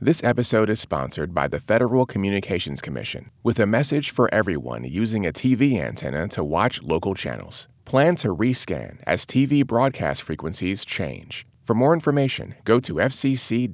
This episode is sponsored by the Federal Communications Commission with a message for everyone using a TV antenna to watch local channels. Plan to rescan as TV broadcast frequencies change. For more information, go to fcc.gov/tv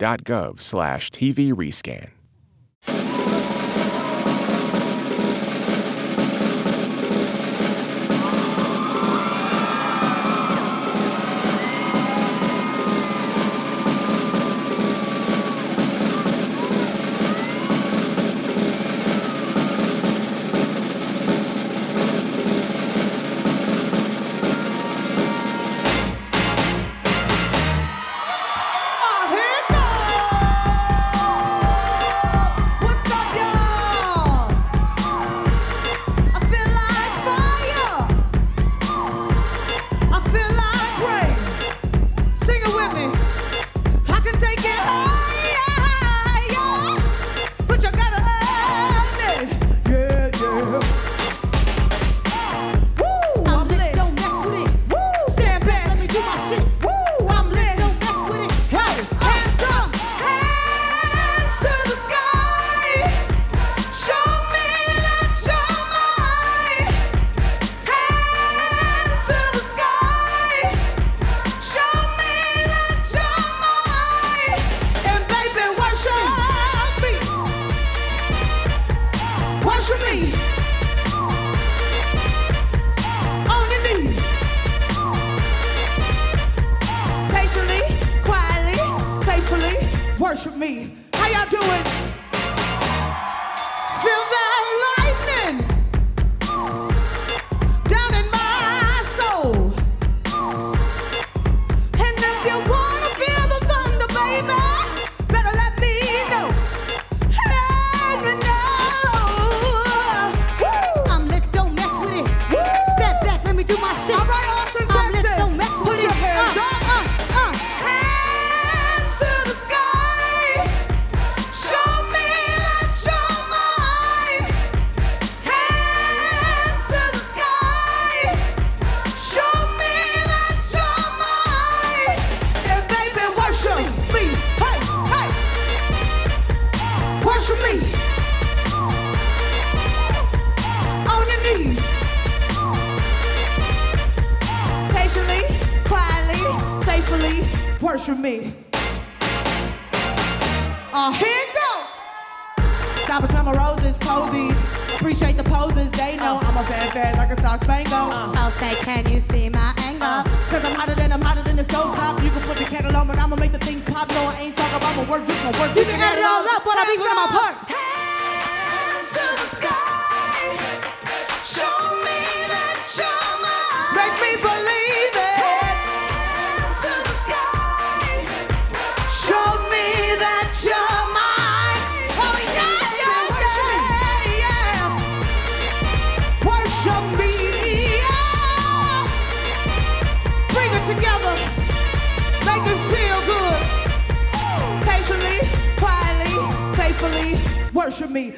worship me.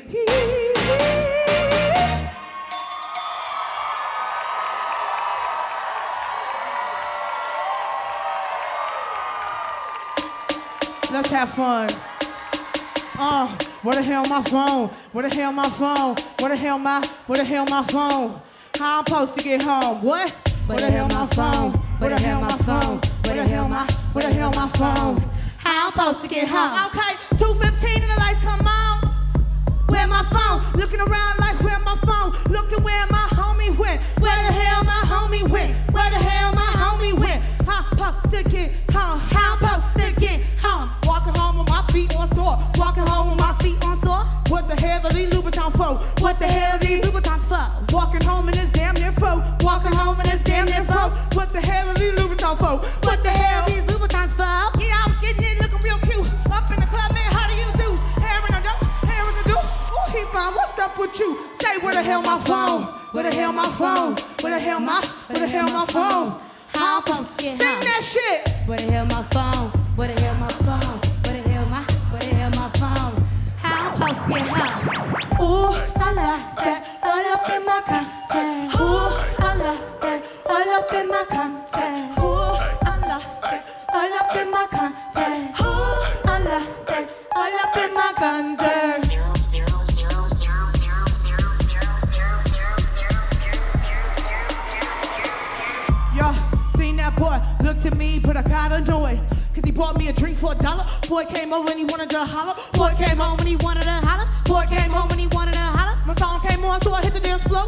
Let's have fun. Uh, where the hell my phone? Where the hell my phone? Where the hell my, where the hell my phone? How I'm supposed to get home? What? Where the hell my phone? Where the hell my phone? Where the hell my, where the hell my phone? How I'm supposed to get home? Okay, 2:15 and the lights come on. Where my phone? Looking around like where my phone? Looking where my homie went. Where the hell my homie went? Where the hell my homie went? How supposed to get? How supposed to get home? Walking home with my feet on sore. Walking home with my feet on sore. What the hell are these Louboutins for? What the hell are these Louboutins for? Walking home in this damn near fro. Walking home in this damn near fro. What the hell are these Louboutins for? What the hell are these Louboutins for? Up with you? Say where the hell my phone? Where the hell my phone? Where the hell my? Where the hell my phone? How I'm supposed to get Sing that shit. Where the hell my phone? Where the hell my phone? Where the hell my? Where the hell my phone? How I'm supposed to get home? Ooh, I like that. All up in my contact. Cause he bought me a drink for a dollar. Boy came over and he wanted to holler. Boy came home and he wanted to holler. Boy came home and he wanted to holler. My song came on, so I hit the dance floor.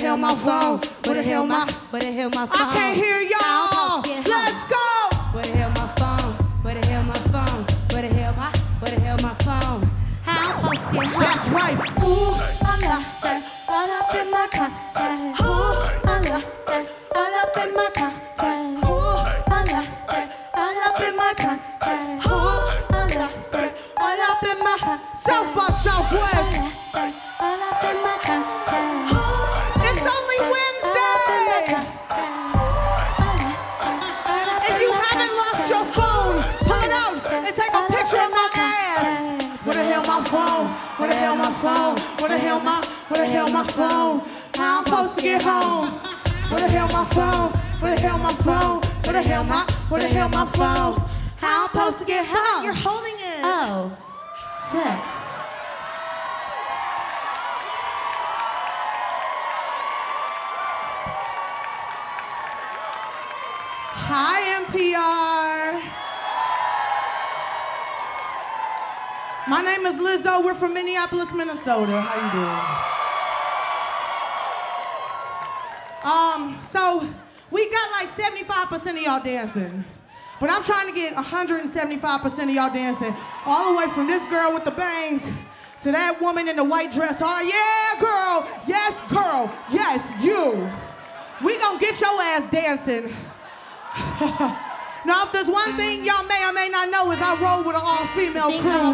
The hell my phone? Where the hell my? Where the hell my phone? I can't hear y'all. How I'm supposed to get home? Let's go. Where the hell my phone? Where the hell my phone? Where the hell my? Where the hell my phone? How I'm supposed to get home? That's right. Ooh, I love that. Hell my phone? Where the hell my phone? Where the hell my? Where the hell my phone? How I'm supposed to get home? You're holding it. Oh, shit. Hi, NPR. My name is Lizzo. We're from Minneapolis, Minnesota. How you doing? Um, so we got like 75% of y'all dancing. But I'm trying to get 175% of y'all dancing. All the way from this girl with the bangs to that woman in the white dress. Oh, yeah, girl. Yes, girl. Yes, you. We gonna get your ass dancing. now, if there's one thing y'all may or may not know is I roll with an all-female crew.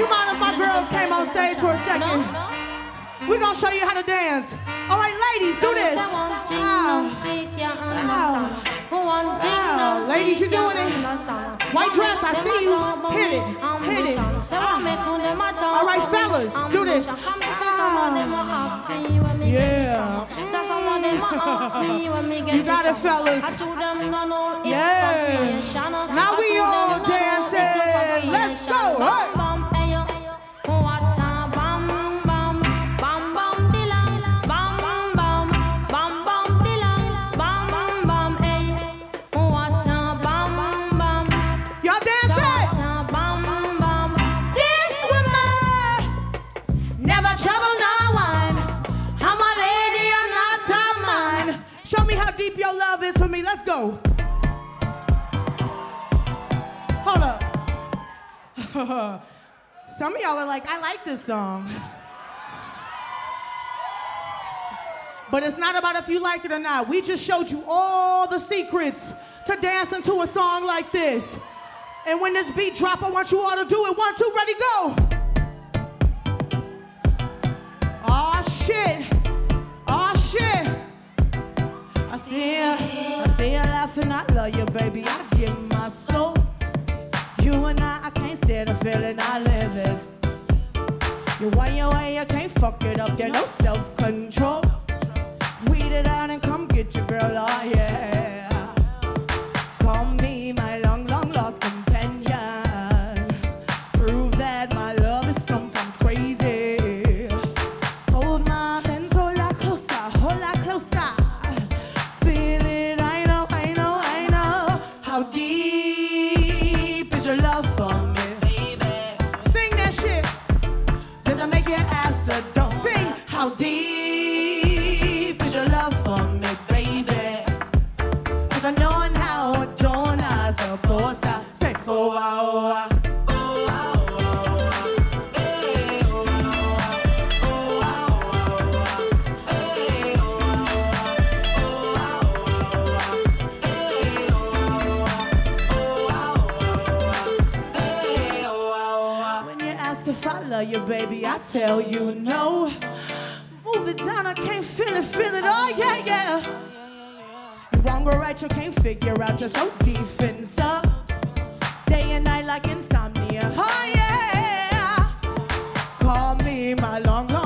You mind if my girls came on stage for a second? We're gonna show you how to dance. All right, ladies, do this. Wow. Wow. Ladies, you're doing it. White dress, I see you. Hit it. Hit it. Ah. All right, fellas, do this. Ah. Yeah. You got it, fellas. Yeah. Now we all dancing. Let's go. Hey. Some of y'all are like, I like this song. But it's not about if you like it or not. We just showed you all the secrets to dancing to a song like this. And when this beat drop, I want you all to do it. One, two, ready, go. Oh shit. Oh shit. I see ya. I see ya laughing. I love you, baby. I fuck it up. There's no self control. Weed it out and come get your girl. Oh yeah. tell you, baby, I tell you no. Move it down, I can't feel it, feel it, oh yeah, yeah. Wrong or right, you can't figure out, you're so defensive. Day and night like insomnia, oh yeah. Call me my long lost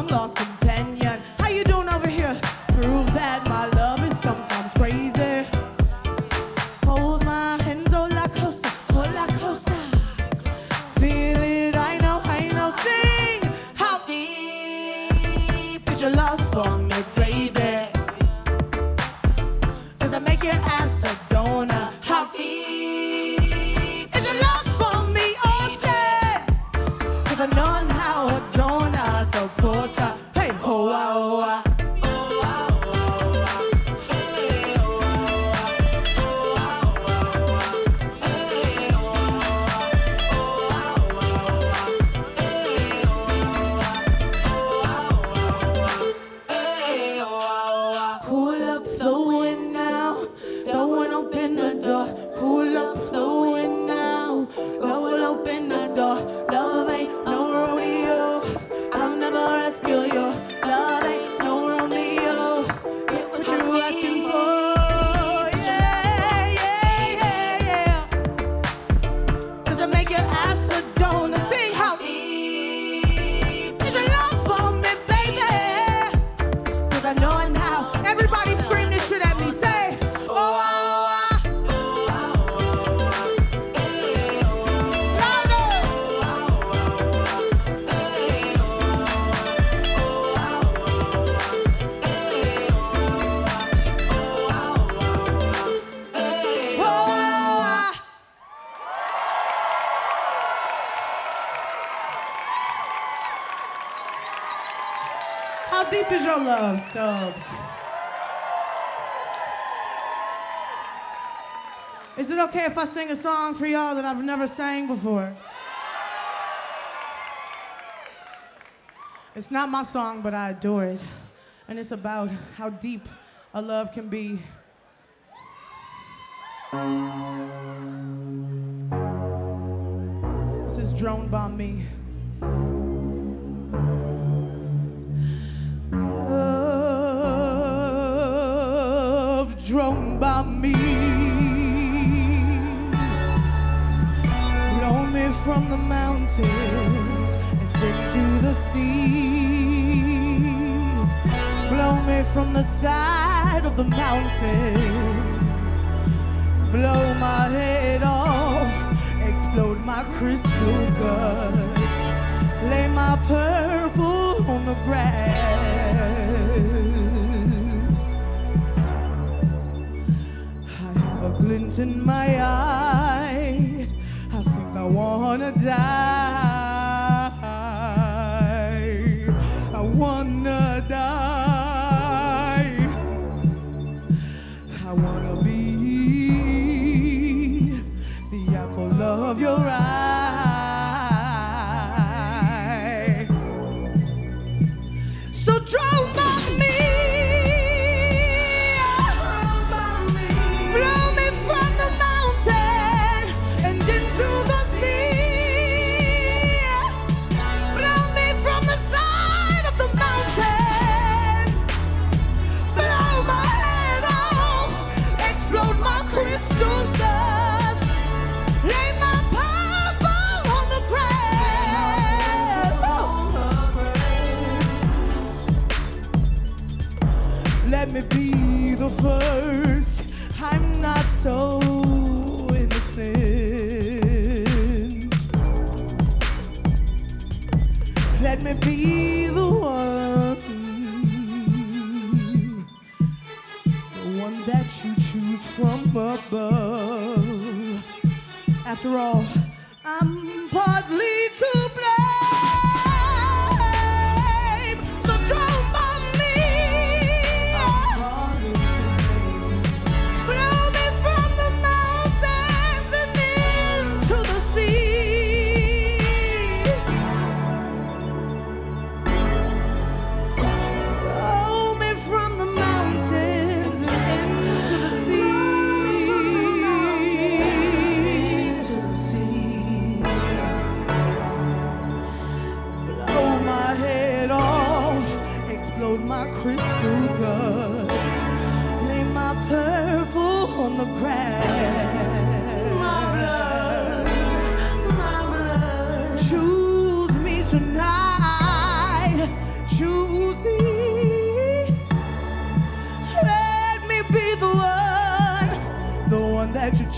How deep is your love, Stubbs? Is it okay if I sing a song for y'all that I've never sang before? It's not my song, but I adore it. And it's about how deep a love can be. This is Drone Bomb Me. the mountain, blow my head off, explode my crystal guts, lay my purple on the grass. I have a glint in my eye, I think I wanna die. not so innocent. Let me be the one, the one that you choose from above. After all, I'm partly.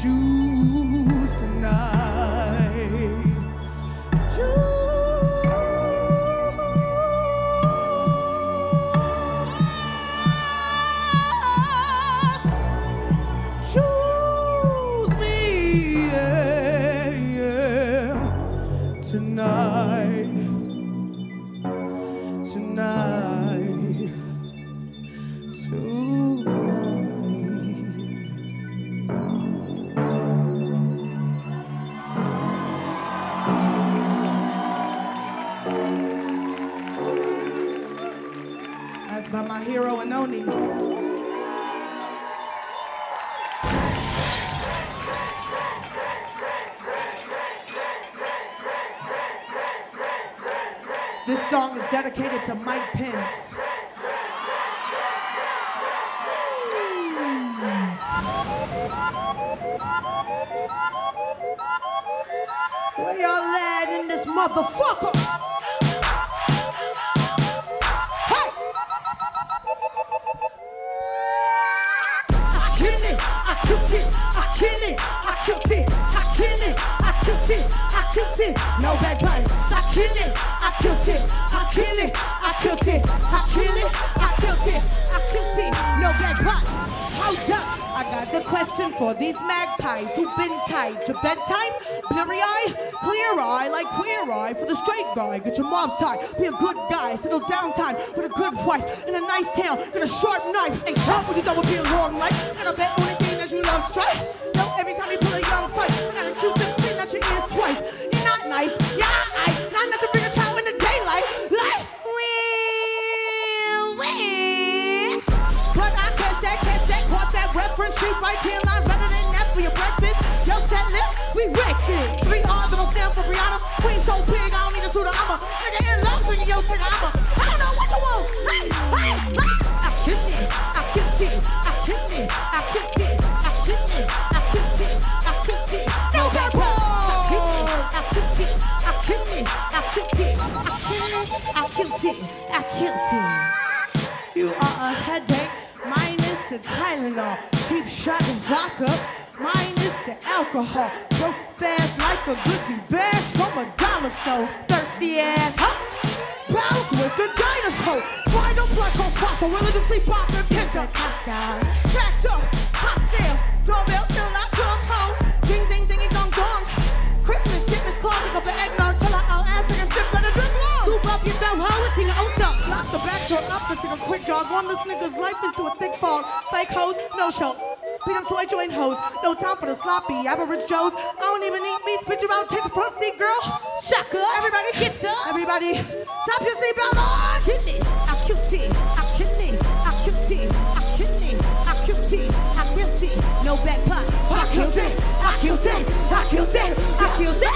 Tonight. Song is dedicated to Mike Pence. Where y'all at in this motherfucker? Hey! I kill it, I it, I kill it, I it, I kill it, I it, I it. No. I kill it, I it, kill it, I killed it, I kill it, I killed it, I killed it. No backbite. Hold up. I got the question for these magpies who've been tight. Your bedtime, blurry eye, clear eye, like queer eye for the straight guy. Get your mouth tied, be a good guy, settle down time with a good wife and a nice tail and a sharp knife. And count with you double be a long life. And I bet only thing that you love strife. Caught that right here, lines better than that for your breakfast. Yo, set list, we wrecked it. Three R's that don't stand for Brianna. Queen so big, I don't need a shooter. I'm a nigga in love with yo, take I'm a. of vodka, minus the alcohol. Broke fast like a goodie bag from a dollar store. Thirsty ass, huh? Bounce with the dinosaur. Why don't black on fossil? Religiously popping pinto. Tracked up, door up and take a quick jog. Run this nigga's life into a thick fog. Fake hoes, no show. Beat up toy joint hoes. No time for the sloppy average Joes. I don't even need me. Spit you out, take the front seat, girl. Shaka. Everybody get up. Everybody, stop your seatbelt on. I killed it, I killed it, I killed it, I killed it, I killed it, I killed it, I killed it. No back pot. I killed it, I killed it, I killed it, I killed it.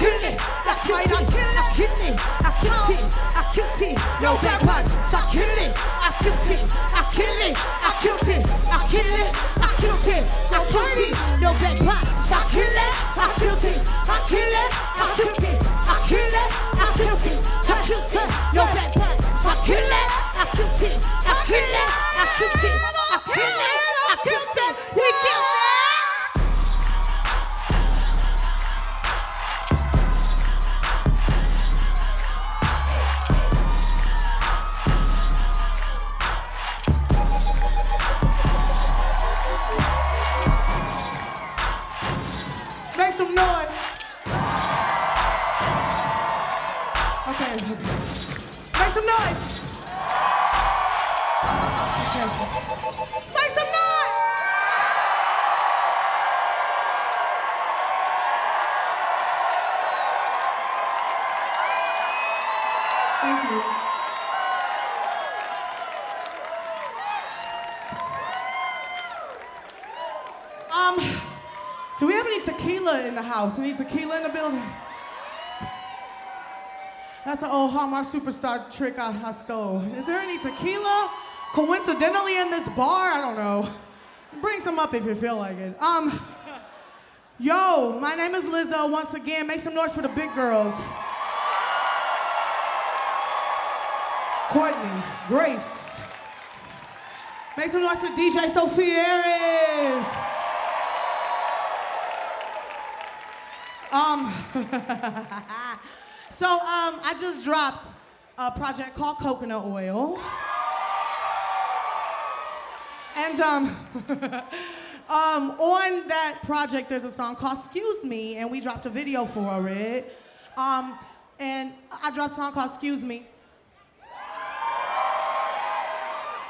Killed it, I killed it, I killed it, I killed it, I killed it. No back pot. I killed it, I killed it, I killed it, I killed it, I killed it, I killed it, I killed it. No back pot. I killed it, I killed it, I killed it, I killed it, I killed it, I killed it, I killed it. No back pot. I killed it, I killed it, house? Any tequila in the building? That's an old Hallmark superstar trick I, I stole. Is there any tequila coincidentally in this bar. I don't know. Bring some up if you feel like it. Um, yo, my name is Lizzo. Once again, make some noise for the big girls. Courtney, Grace. Make some noise for DJ Sophia Eris. Um, so um, I just dropped a project called Coconut Oil. And um, um, on that project, there's a song called Excuse Me, and we dropped a video for it. Um, and I dropped a song called Excuse Me.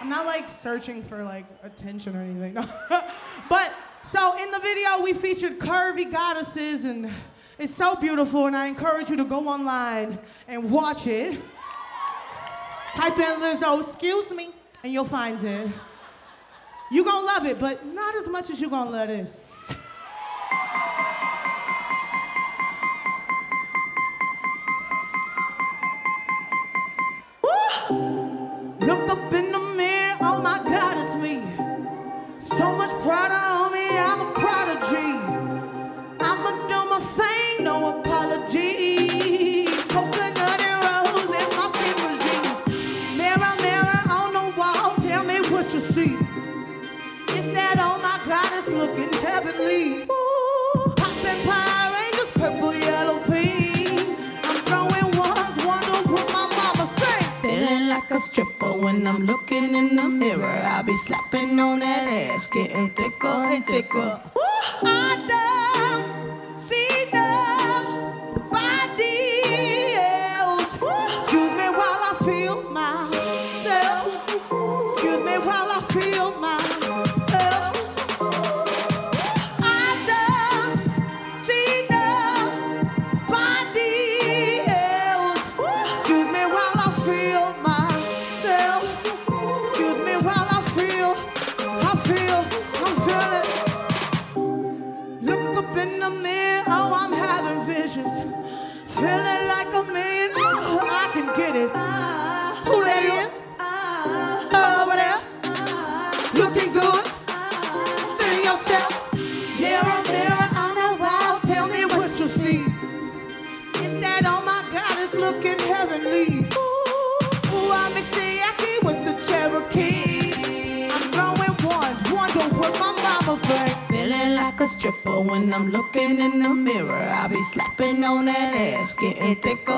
I'm not like searching for like attention or anything. No. but so in the video we featured curvy goddesses and it's so beautiful and I encourage you to go online and watch it. Type in Lizzo, excuse me, and you'll find it. You're gonna love it, but not as much as you're gonna love this. Woo! Look up in like a stripper when I'm looking in the mirror. I'll be slapping on that ass, getting thicker and thicker. I ass,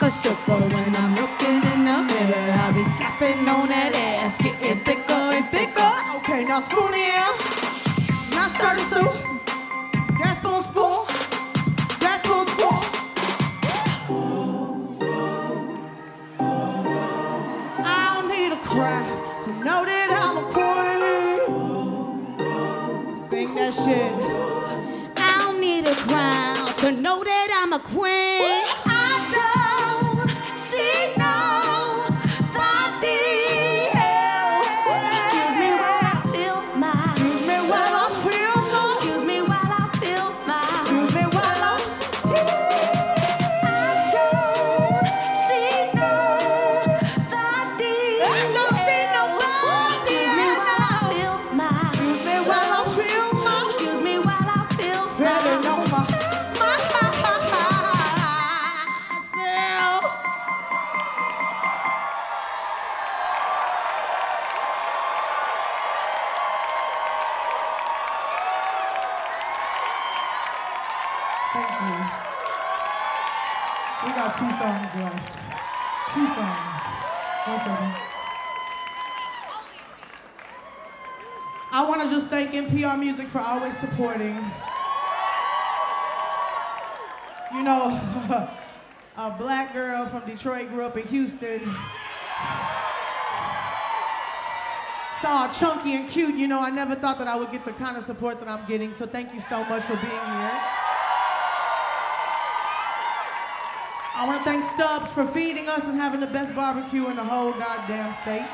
like a stripper when I'm looking in the mirror. I'll be slapping on that ass, getting thicker and thicker. Okay, now spoon in. Now stir the soup. That spoon spoon. That spoon spoon. I don't need a cry to know that I'm a queen. Sing that shit. I don't need a crown to know that I'm a queen. Songs left. Two songs. One second. I want to just thank NPR Music for always supporting. You know, a black girl from Detroit grew up in Houston. saw chunky and cute, you know, I never thought that I would get the kind of support that I'm getting. So thank you so much for being here. I want to thank Stubbs for feeding us and having the best barbecue in the whole goddamn state.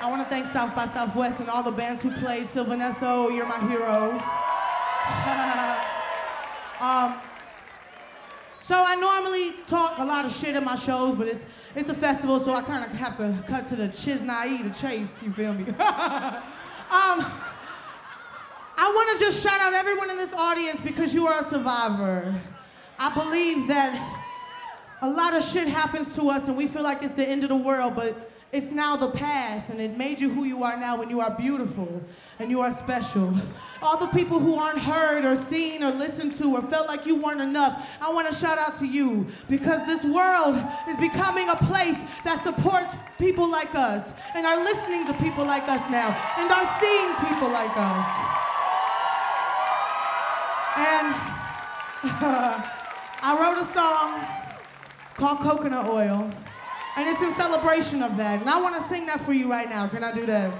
I want to thank South by Southwest and all the bands who played. Sylvan Esso, you're my heroes. um, so I normally talk a lot of shit in my shows, but it's it's a festival, so I kind of have to cut to the chiznai, the chase. You feel me? um, I want to just shout out everyone in this audience because you are a survivor. I believe that a lot of shit happens to us and we feel like it's the end of the world, but it's now the past, and it made you who you are now when you are beautiful and you are special. All the people who aren't heard or seen or listened to or felt like you weren't enough, I want to shout out to you because this world is becoming a place that supports people like us and are listening to people like us now and are seeing people like us. And I wrote a song called Coconut Oil. And it's in celebration of that. And I want to sing that for you right now. Can I do that?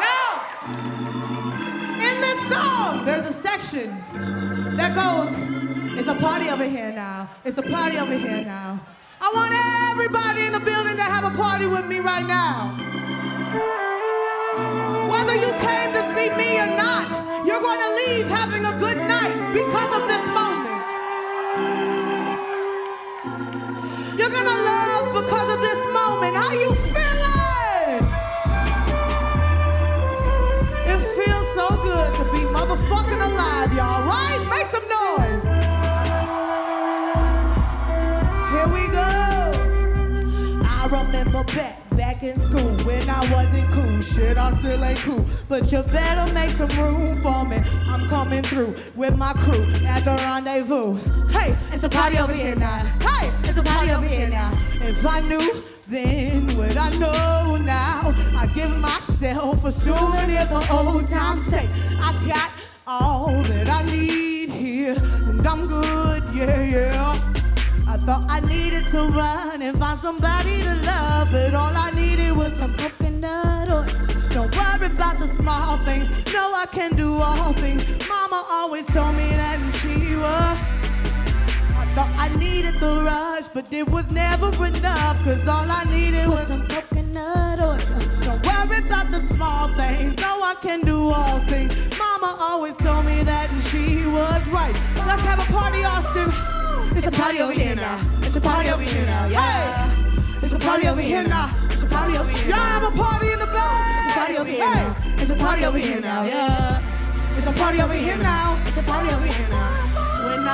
Now, in this song, there's a section that goes, it's a party over here now. It's a party over here now. I want everybody in the building to have a party with me right now. Whether you came in school when I wasn't cool. Shit, I still ain't cool. But you better make some room for me. I'm coming through with my crew at the rendezvous. Hey, it's a party over here now. Hey, it's a party over here now. If I knew then what I know now, I give myself a souvenir for old time's sake. I got all that I need here, and I'm good, yeah, yeah. Thought I needed to run and find somebody to love, but all I needed was some coconut oil. Don't worry about the small things, no, I can do all things. Mama always told me that, and she was. I thought I needed the rush, but it was never enough, cause all I needed was some coconut oil. Don't worry about the small things, no, I can do all things. Mama always told me that, and she was right. Let's have a party, Austin. It's a party over here now. It's a party over here now. Yeah. It's a party over here now. It's a party over here. Now. Y'all have a party in the back. It's a party over here now. It's a party over here now. Yeah. It's a party over here now. It's a party over here now.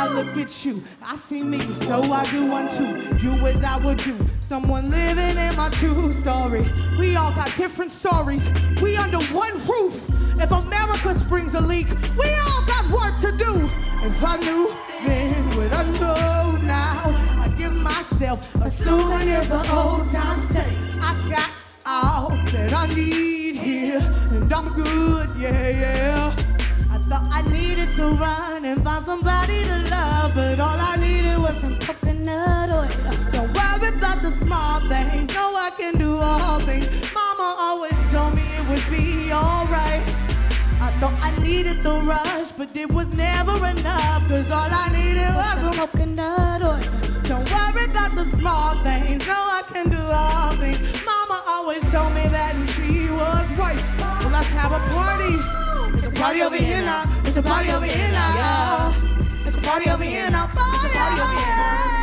I look at you, I see me, so I do one too. You as I would do, someone living in my true story. We all got different stories. We under one roof. If America springs a leak, we all got work to do. If I knew, then would I know now? I give myself a souvenir for old time's sake. I got all that I need here, and I'm good, yeah, yeah. Thought I needed to run and find somebody to love, but all I needed was some coconut oil. Don't worry about the small things, no, I can do all things. Mama always told me it would be alright. I thought I needed the rush, but it was never enough, cause all I needed was some coconut oil. Don't worry about the small things, no, I can do all things. Mama always told me that, and she was right. Let's have a party. It's a party over here now. It's a party over here now. It's a party over here now. Party over here now.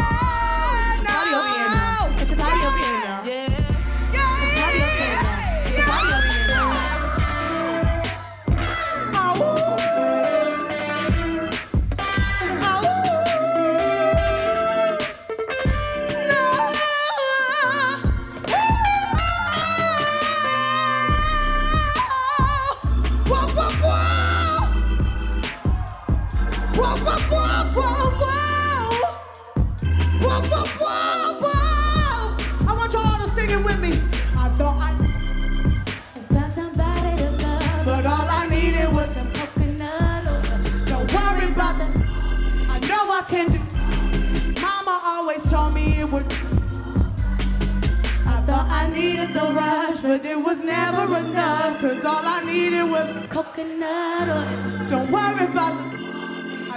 Needed the rush, but it was never enough. Cause all I needed was coconut oil. Don't worry about the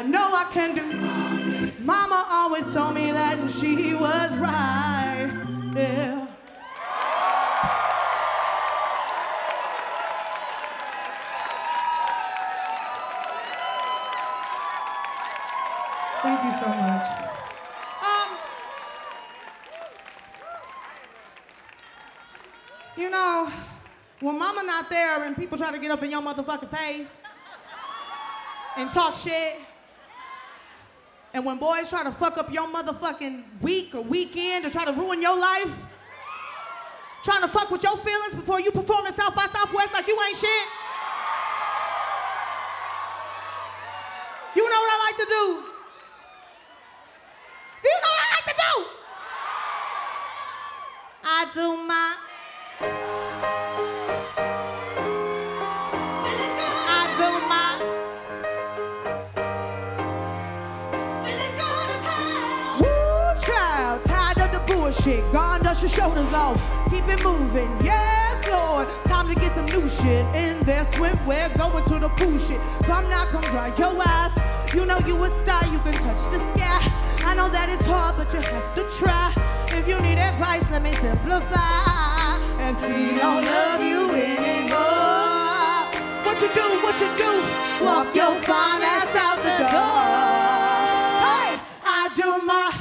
I know I can do. Mama always told me that and she was right. Yeah. When mama not there and people try to get up in your motherfucking face and talk shit, and when boys try to fuck up your motherfucking week or weekend or try to ruin your life, trying to fuck with your feelings before you perform in South by Southwest like you ain't shit. You know what I like to do? Do you know what I like to do? I do my. Bullshit. Gone, dust your shoulders off. Keep it moving, yes, Lord. Time to get some new shit in there. Swimwear, going to the pool shit. Come now, come dry your ass. You know you a star, you can touch the sky. I know that it's hard, but you have to try. If you need advice, let me simplify. If we don't love you anymore, what you do, what you do? Walk your fine ass out the door. Hey, I do my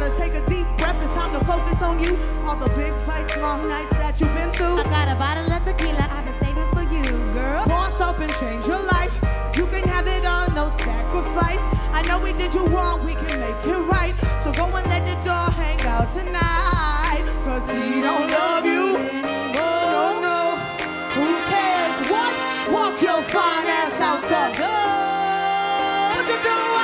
gotta take a deep breath. It's time to focus on you. All the big fights, long nights that you've been through. I got a bottle of tequila I've been saving for you, girl. Boss up and change your life. You can have it all, no sacrifice. I know we did you wrong, we can make it right. So go and let the door hang out tonight. Cause we don't love you. No, no. Who cares what? Walk your fine ass out the door. What you do?